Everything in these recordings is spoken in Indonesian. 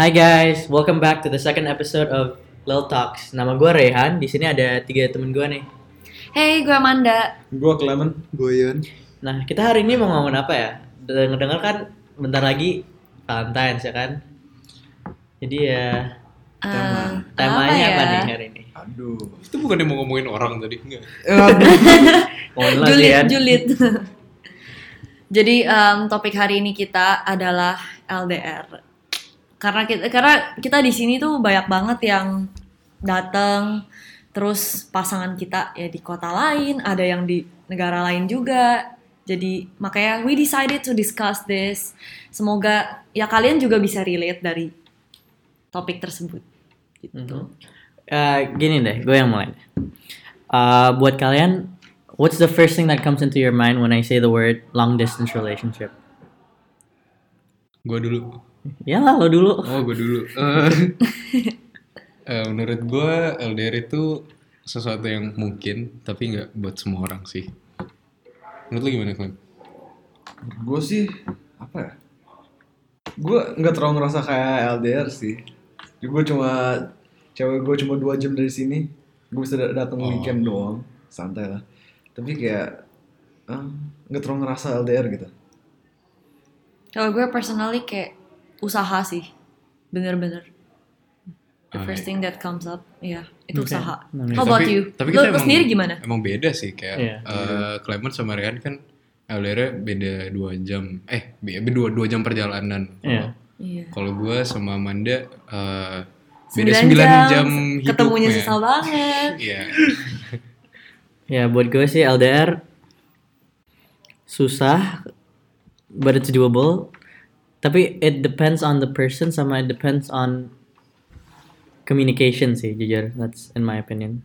Hi guys, welcome back to the second episode of Lil Talks. Nama gue Rehan, di sini ada tiga temen gue nih. Hey, gue Amanda. Gua Clement, gue Yun. Nah, kita hari ini mau ngomongin apa ya? Dengar-dengar kan bentar lagi Valentine's ya kan? Jadi ya Eh, temanya apa, ya? nih hari ini? Aduh. Itu bukannya mau ngomongin orang tadi? Enggak. Julid, kan? julid. Jadi em, topik hari ini kita adalah LDR. Karena kita karena kita di sini tuh banyak banget yang datang terus pasangan kita ya di kota lain, ada yang di negara lain juga. Jadi makanya we decided to discuss this. Semoga ya kalian juga bisa relate dari topik tersebut. Gitu. Mhm. Eh, gini deh, gue yang mulai. deh. Eh, buat kalian, what's the first thing that comes into your mind when I say the word long distance relationship? Gua dulu. Ya lah, lo dulu. Oh, gua dulu. Eh, eh, menurut gua LDR itu sesuatu yang mungkin, tapi nggak buat semua orang sih. Menurut lu gimana, Clem? Gue sih apa ya? Gue nggak terlalu ngerasa kayak LDR sih. Gue cuma cewek gue cuma dua jam dari sini. Gue bisa dat- datang Oh. weekend doang, santai lah. Tapi kayak ah, nggak terlalu ngerasa LDR gitu. Kalau gue personally kayak usaha sih, bener-bener. The first iya. thing that comes up, ya itu Oke. usaha. Nice. How about tapi, you? Tapi kita lo emang, sendiri gimana? Emang beda sih kayak Iya. eh, Clement sama Rian kan LDR beda dua jam. Eh, be- dua dua jam perjalanan. Iya. Iya. Kalau gua sama Amanda eh, beda Sembilan 9 jam, ketemunya hidupnya. susah banget. Iya. Ya buat gue sih LDR susah, but it's doable. Tapi it depends on the person sama it depends on communication sih jujur. That's in my opinion.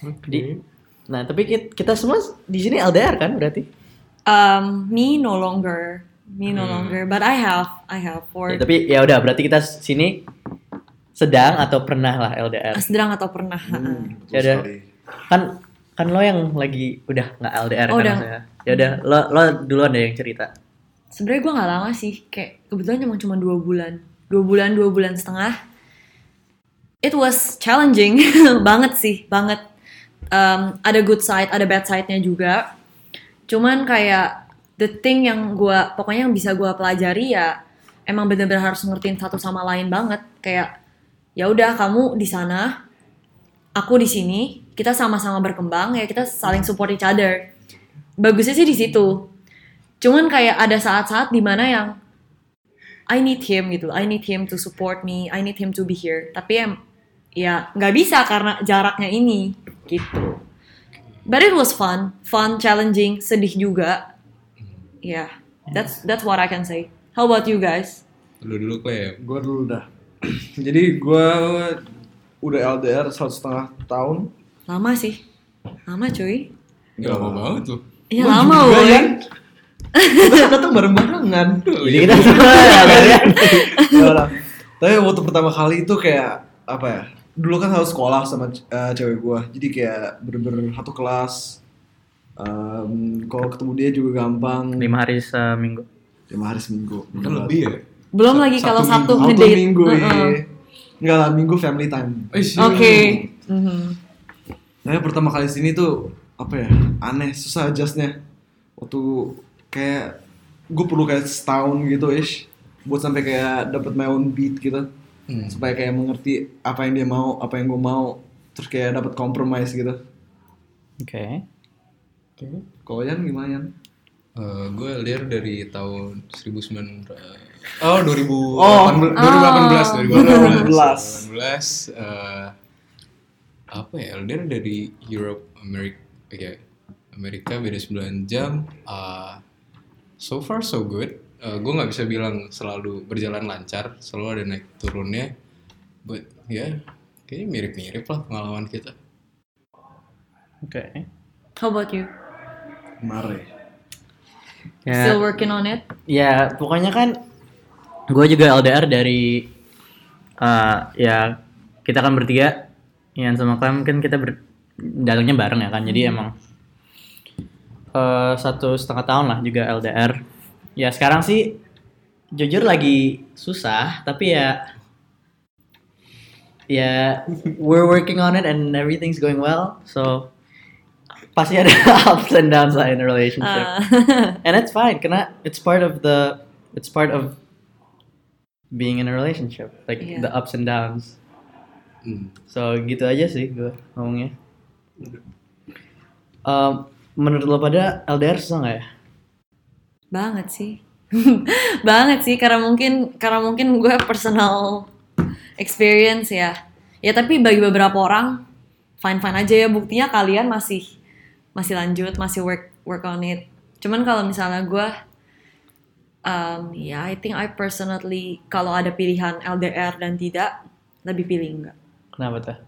Jadi, nah tapi kita, kita semua di sini LDR kan berarti? Um, me no longer, me no Hmm. longer, but I have, I have for Ya, tapi ya udah berarti kita sini sedang atau pernah lah LDR. sedang atau pernah. Hmm, Ya udah. Kan kan lo yang lagi udah nggak LDR Oh, kan udah. maksudnya. Ya udah lo lo duluan deh yang cerita. Sebenarnya gue nggak lama sih, kayak kebetulan emang cuma dua bulan, dua bulan, dua bulan setengah. It was challenging banget sih, banget. Um, ada good side, ada bad side-nya juga. Cuman kayak the thing yang gue, pokoknya yang bisa gue pelajari ya, emang bener-bener harus ngertiin satu sama lain banget. Kayak ya udah kamu di sana, aku di sini, kita sama-sama berkembang ya kita saling support each other. Bagusnya sih di situ cuman kayak ada saat-saat di mana yang I need him gitu I need him to support me I need him to be here tapi em ya nggak bisa karena jaraknya ini gitu but it was fun fun challenging sedih juga ya yeah, that's that's what I can say how about you guys Lu dulu Clem. Gue dulu dah. Jadi gue udah LDR satu setengah tahun. lama sih lama cuy Gak lama banget tuh. ya Gua lama juga, woy Yan. Kita datang bareng-barengan. Jadi kita semua. Ya. Tapi waktu pertama kali itu kayak apa ya? Dulu kan harus sekolah sama eh, cewek gua. Jadi kayak bener-bener satu kelas. Em, kalau ketemu dia juga gampang. lima hari seminggu. Lima hari seminggu. Kan lebih ya? belum Sa- lagi kalau satu Sabtu Auto ngedate minggu Heeh. iya. Enggak lah, minggu family time. Eh, oke Mhm. Nah, pertama kali sini tuh apa ya? Aneh, susah adjustnya. Waktu kayak gue perlu kayak setahun gitu ish buat sampai kayak dapat my own beat gitu. Hmm. Supaya kayak mengerti apa yang dia mau, apa yang gue mau, terus kayak dapat compromise gitu. Oke. Kalau Yan gimana Yan? Eh, gue LDR dari tahun 1900 Oh, 2018 Oh. 2018 2018. 2018 eh, apa ya LDR dari Europe Amerika oke Amerika beda 9 jam Eh, so far so good gue nggak bisa bilang selalu berjalan lancar selalu ada naik turunnya but ya kayaknya mirip-mirip lah pengalaman kita Oke. How about you? Mare. Ya, Still working on it? ya pokoknya kan gue juga LDR dari eh, ya kita kan bertiga Ian sama Clem kan kita ber, datangnya bareng ya kan jadi emang eh, satu setengah tahun lah juga LDR ya sekarang sih jujur lagi susah tapi ya ya we're working on it and everything's going well. So pasti ada ups and downs lah in a relationship. Uh, and it's fine karena it's part of the it's part of being in a relationship like Yeah. the ups and downs. Hmm. so gitu aja sih gue ngomongnya. Um, menurut lo pada LDR susah nggak ya banget sih. banget sih karena mungkin karena mungkin gue personal experience ya. Ya tapi bagi beberapa orang fine fine aja ya buktinya kalian masih masih lanjut masih work work on it. Cuman kalau misalnya gue um, ya I think I personally kalau ada pilihan LDR dan tidak lebih pilih enggak. kenapa tuh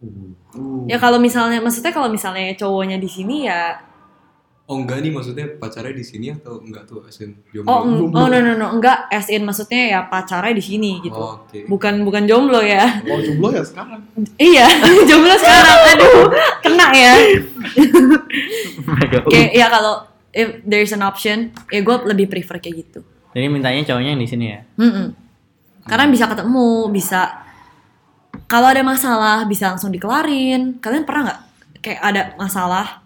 Uh. Ya kalau misalnya maksudnya kalau misalnya cowoknya di sini ya Oh enggak nih maksudnya pacarnya di sini atau enggak tuh asin jomblo? oh, eng- oh no no no enggak as in maksudnya ya pacarnya di sini gitu. Oh, Oke. Bukan bukan jomblo ya. Kalau jomblo ya sekarang. Iya, jomblo sekarang. Aduh, kena ya. Kayak ya kalau if there's an option, ya gue lebih prefer kayak gitu. jadi mintanya cowoknya yang di sini ya Mm-mm. Karena bisa ketemu, bisa kalau ada masalah bisa langsung dikelarin. Kalian pernah nggak kayak ada masalah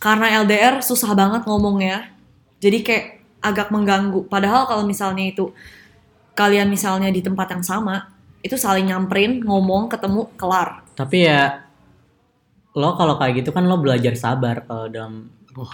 karena LDR susah banget ngomongnya. Jadi kayak agak mengganggu. Padahal kalau misalnya itu kalian misalnya di tempat yang sama, itu saling nyamperin, ngomong, ketemu, kelar. tapi ya lo kalau kayak gitu kan lo belajar sabar kalau dalam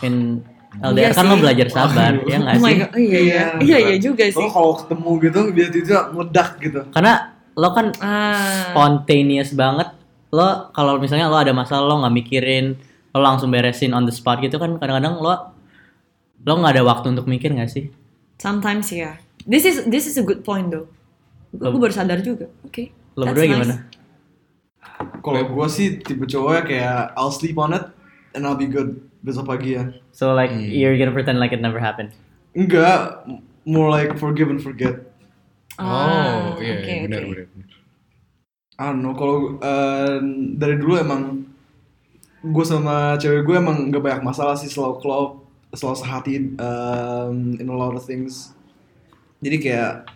in LDR Iya kan lo sih. belajar sabar ya nggak Oh my sih god, iya iya, iya iya juga sih. Lo kalau ketemu gitu dia tiba meledak gitu. karena lo kan Ah. spontaneous banget lo kalau misalnya lo ada masalah lo nggak mikirin lo langsung beresin on the spot gitu kan kadang-kadang lo lo nggak ada waktu untuk mikir nggak sih Sometimes ya. This is this is a good point though. Gue Lo- baru sadar juga. Oke. lo That's berdua nice. gimana Kalau gue sih tipe cowoknya kayak I'll sleep on it and I'll be good besok pagi ya. so like Hmm. you're gonna pretend like it never happened Enggak, more like forgive and forget. Oh, Ah, iya, oke, iya, benar oke. benar. benar. I don't know, kalau eh, dari dulu emang gue sama cewek gue emang gak banyak masalah sih selalu klop, selalu sehati um, in a lot of things. Jadi kayak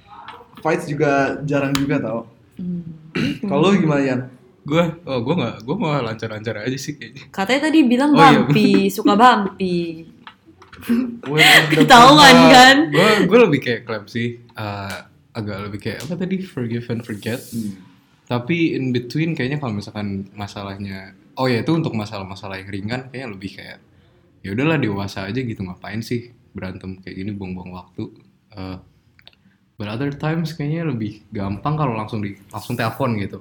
fights juga jarang juga tau. Hmm. Kalau gimana Yan? Gue, oh gue nggak, gue mau lancar-lancar aja sih kayaknya. Katanya tadi bilang Oh, iya. bumpy, suka bumpy. When- Ketahuan kan? Gue, gue lebih kayak klub sih. Eh, agak lebih kayak apa tadi forgive and forget. Tapi in between kayaknya kalau misalkan masalahnya, oh ya itu untuk masalah-masalah yang ringan kayaknya lebih kayak ya udahlah dewasa aja gitu ngapain sih berantem kayak gini buang-buang waktu. Eh, but other times kayaknya lebih gampang kalau langsung di langsung telepon gitu.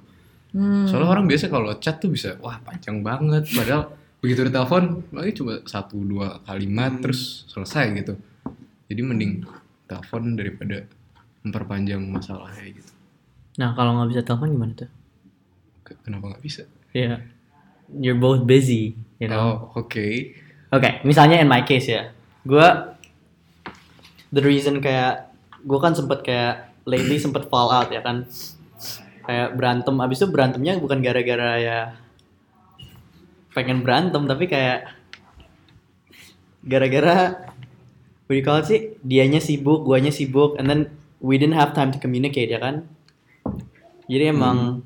Hmm. Soalnya orang biasa kalau chat tuh bisa wah panjang banget padahal begitu ditelepon lagi cuma satu dua kalimat terus selesai gitu. Jadi mending telepon daripada memperpanjang masalah kayak gitu. nah kalau nggak bisa telepon gimana tuh Ke- Kenapa nggak bisa? ya you're both busy you know Oh oke. Oke, misalnya in my case ya, gue the reason kayak gue kan sempet kayak lately sempet fall out ya kan, kayak berantem. Abis itu berantemnya bukan gara-gara ya pengen berantem, tapi kayak gara-gara what do you call it sih? Dianya sibuk, guanya sibuk, and then we didn't have time to communicate ya kan. Jadi emang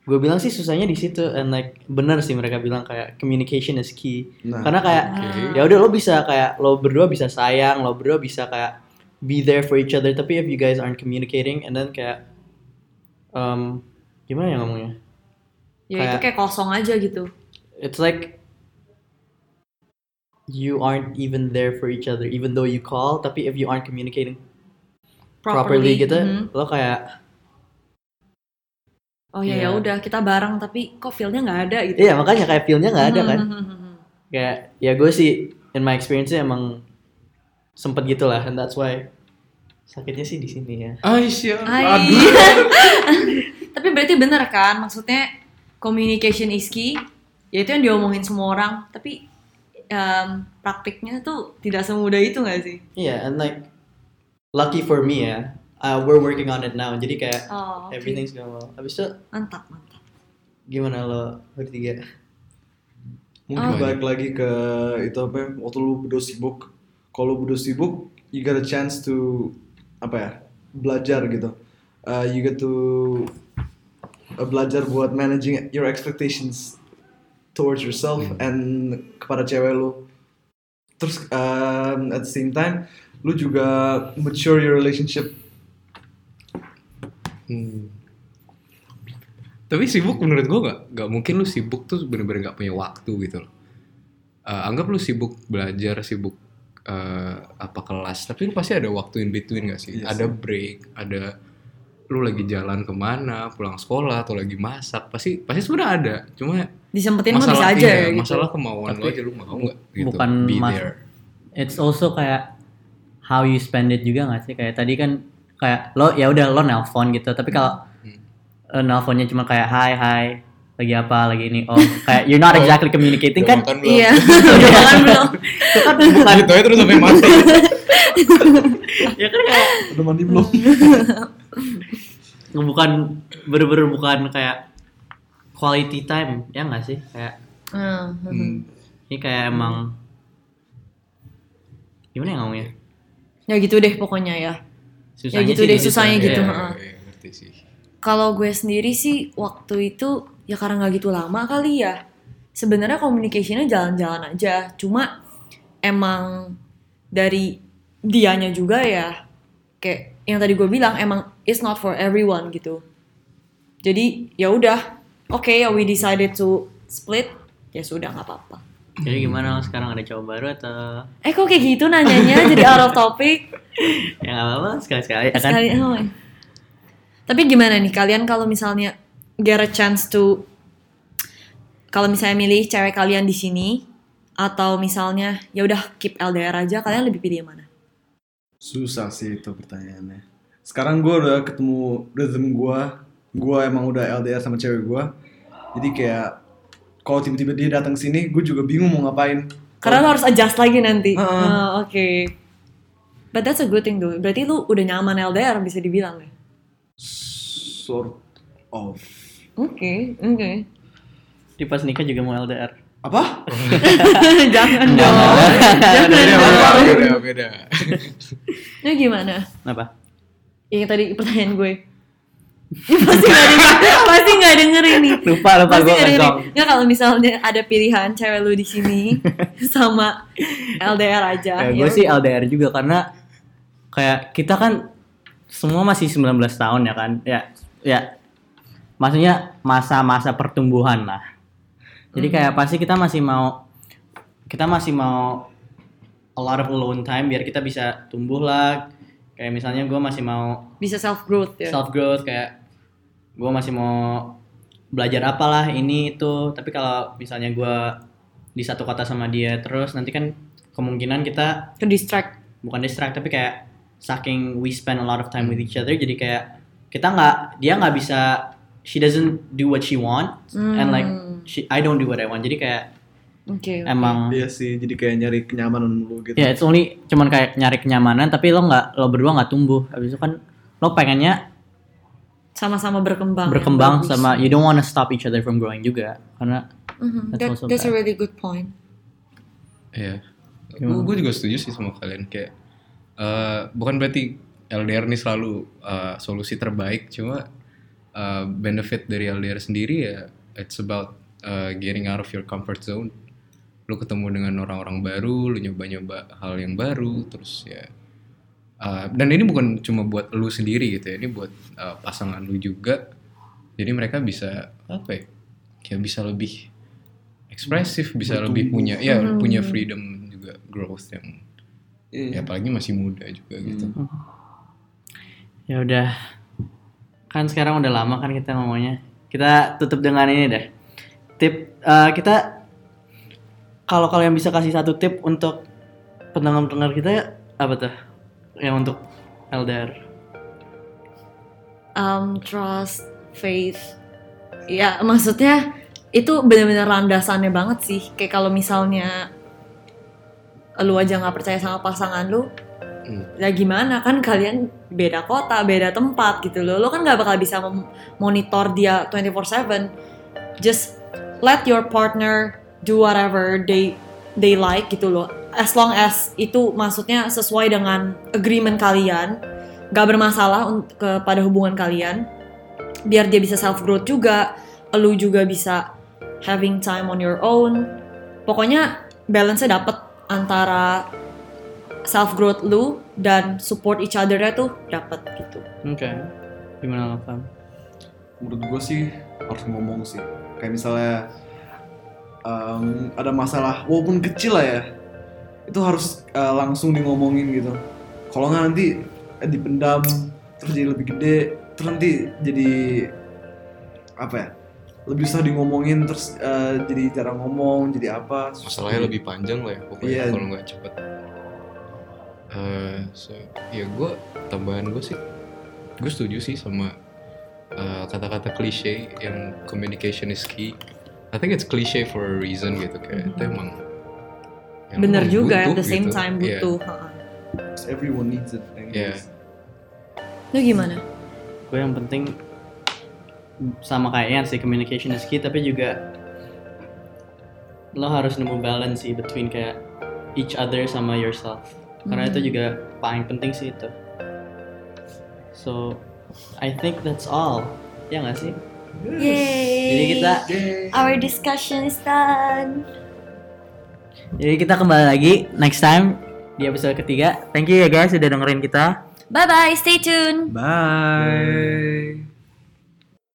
gue bilang sih susahnya di situ and like bener sih mereka bilang kayak communication is key Nah, karena kayak oke. ya udah lo bisa kayak lo berdua bisa sayang lo berdua bisa kayak be there for each other tapi if you guys aren't communicating and then kayak um, gimana ya ngomongnya Ya itu Kayak- kayak kosong aja gitu. it's like you aren't even there for each other even though you call tapi if you aren't communicating properly, gitu Mhm. lo kayak Oh ya Iya. ya udah kita bareng tapi kok feelnya nggak ada gitu. iya makanya kayak feelnya nggak ada kan Mhm. kayak ya gue sih in my experience emang sempet gitu lah and that's why sakitnya sih di sini ya Aisyah. Tapi berarti bener kan maksudnya communication is key ya itu yang diomongin semua orang tapi em, praktiknya tuh tidak semudah itu nggak sih Iya, and like lucky for me ya, uh, we're working on it now. Jadi kayak oh, oke. everything's going well. Habis itu mantap mantap gimana lo bertiga? Mungkin Oh. balik lagi ke itu apa ya, waktu lu berdua sibuk. Kalau lu berdua sibuk, you got a chance to apa ya belajar gitu. Uh, you get to uh, belajar buat managing your expectations towards yourself and kepada cewek lu. Terus um, at the same time, lu juga mature your relationship. Hmm. Tapi sibuk menurut gue gak, gak mungkin lu sibuk tuh bener-bener gak punya waktu gitu loh. Eh, anggap lu sibuk belajar, sibuk eh, apa kelas, tapi lu pasti ada waktu in between gak sih? Iya ada break, ada lu lagi jalan ke mana, pulang sekolah atau lagi masak, pasti pasti sebenarnya ada. Cuma disempetin mah bisa aja iya, ya gitu masalah kemauan lu Tapi aja lu mau nggak gitu. bukan be there. It's also kayak how you spend it juga gak sih? Kayak tadi kan kayak lo ya udah lo nelpon gitu, tapi kalau Hmm. eh, nelponnya cuma kayak hi hi lagi apa lagi ini oh kayak you're not exactly communicating kan belum? iya udah makan belum itu kan bukan gitu aja terus sampai mati. ya kan kayak Udah mandi belum? bukan bener-bener bukan kayak quality time ya nggak sih kayak hmm. Hmm. ini kayak emang gimana ya ngomongnya ya gitu deh pokoknya ya susahnya gitu sih deh, susahnya gitu, Iya, heeh. iya, ngerti sih. Kalau gue sendiri sih waktu itu ya karena nggak gitu lama kali ya. Sebenarnya communication-nya jalan-jalan aja. Cuma emang dari dianya juga ya kayak yang tadi gue bilang emang it's not for everyone gitu. Jadi ya udah, oke ya we decided to split. Ya sudah nggak apa-apa. Jadi gimana lo sekarang ada cowok baru atau Eh kok kayak gitu nanyanya jadi out of topic. ya nggak apa-apa sekali-sekali ya kan Sekali, oh. Tapi gimana nih kalian kalau misalnya get a chance to kalau misalnya milih cewek kalian di sini atau misalnya ya udah keep LDR aja kalian lebih pilih yang mana? Susah sih itu pertanyaannya. Sekarang gue udah ketemu rhythm gue. Gue emang udah LDR sama cewek gue. Jadi kayak kalau tiba-tiba dia datang sini, gue juga bingung mau ngapain. Karena lo harus adjust lagi nanti. Heeh. Oh, Oke. But that's a good thing though. Berarti lu udah nyaman LDR bisa dibilang ya. Sort of. Oke, oke. di pas nikah juga mau LDR Apa? Jangan dong. Jangan dong. beda, beda. Ini gimana? apa Yang tadi pertanyaan gue. pasti gak denger, pasti gak denger ini. lupa lupa Pasti gue gak denger. ngegong Nggak kalau misalnya ada pilihan cewek lu di sini sama LDR aja. ya, ya gue sih. LDR juga karena kayak kita kan semua masih 19 tahun ya kan ya ya maksudnya masa-masa pertumbuhan lah jadi kayak pasti kita masih mau kita masih mau a lot of alone time biar kita bisa tumbuh lah kayak misalnya gue masih mau bisa self growth ya. self growth kayak gue masih mau belajar apalah ini itu tapi kalau misalnya gue di satu kota sama dia terus nanti kan kemungkinan kita Ke distract. bukan distract tapi kayak saking we spend a lot of time with each other jadi kayak kita nggak dia nggak bisa she doesn't do what she want and like Hmm. she I don't do what I want jadi kayak Oke. emang Iya sih, jadi kayak nyari kenyamanan lu gitu. ya it's only cuman kayak nyari kenyamanan tapi lo nggak lo berdua nggak tumbuh habis itu kan lo pengennya Sama-sama berkembang. yang berkembang bagus. sama you don't wanna stop each other from growing juga karena Mhm, That's that- also that's a really good point. Iya. Gue juga setuju sih sama kalian kayak eh, bukan berarti LDR nih selalu eh, solusi terbaik, cuma eh, benefit dari LDR sendiri ya it's about eh, getting out of your comfort zone. Lu ketemu dengan orang-orang baru, lu nyoba-nyoba hal yang baru, terus ya eh, dan ini bukan cuma buat lu sendiri gitu ya, ini buat eh, pasangan lu juga. Jadi mereka bisa apa ya? Kayak bisa lebih ekspresif, bisa lebih punya ya punya freedom juga growth yang Iya. ya apalagi masih muda juga gitu. ya udah kan sekarang udah lama kan kita ngomongnya kita tutup dengan ini deh tip eh, kita kalau kalian bisa kasih satu tip untuk pendengar-pendengar kita apa tuh yang untuk LDR Um, trust, faith. Ya, maksudnya itu bener-bener landasannya banget sih. Kayak kalau misalnya lu aja nggak percaya sama pasangan lu Hmm. ya gimana? Kan kalian beda kota beda tempat gitu loh. Lo kan nggak bakal bisa monitor dia 24/7 just let your partner do whatever they they like gitu loh as long as itu maksudnya sesuai dengan agreement kalian nggak bermasalah un- kepada hubungan kalian biar dia bisa self growth juga lu juga bisa having time on your own pokoknya balance-nya dapet antara self growth lu dan support each other-nya tuh dapet gitu Oke. Gimana lo Kam? menurut gue sih harus ngomong sih kayak misalnya em, ada masalah walaupun kecil lah ya itu harus eh, langsung di ngomongin gitu. Kalau nggak nanti eh, dipendam terus jadi lebih gede terus nanti jadi apa ya lebih susah di ngomongin terus eh, jadi jarang ngomong jadi apa masalahnya lebih panjang lah ya pokoknya Iya. kalau nggak cepet. Eh, so ya gue tambahan gue sih gue setuju sih sama kata-kata klise yang communication is key. I think it's cliche for a reason gitu kayak itu emang ya bener juga at the same gitu. time Iya. butuh Ha-ha. everyone needs it I Iya. guess. lu gimana Gue yang penting sama kayak Ian sih communication is key tapi juga lo harus nemu balance sih between kayak each other sama yourself karena Hmm. itu juga paling penting sih itu so I think that's all ya nggak sih Yay. jadi kita our discussion is done jadi kita kembali lagi next time di episode ketiga. Thank you ya guys sudah dengerin kita. Bye bye stay tuned. Bye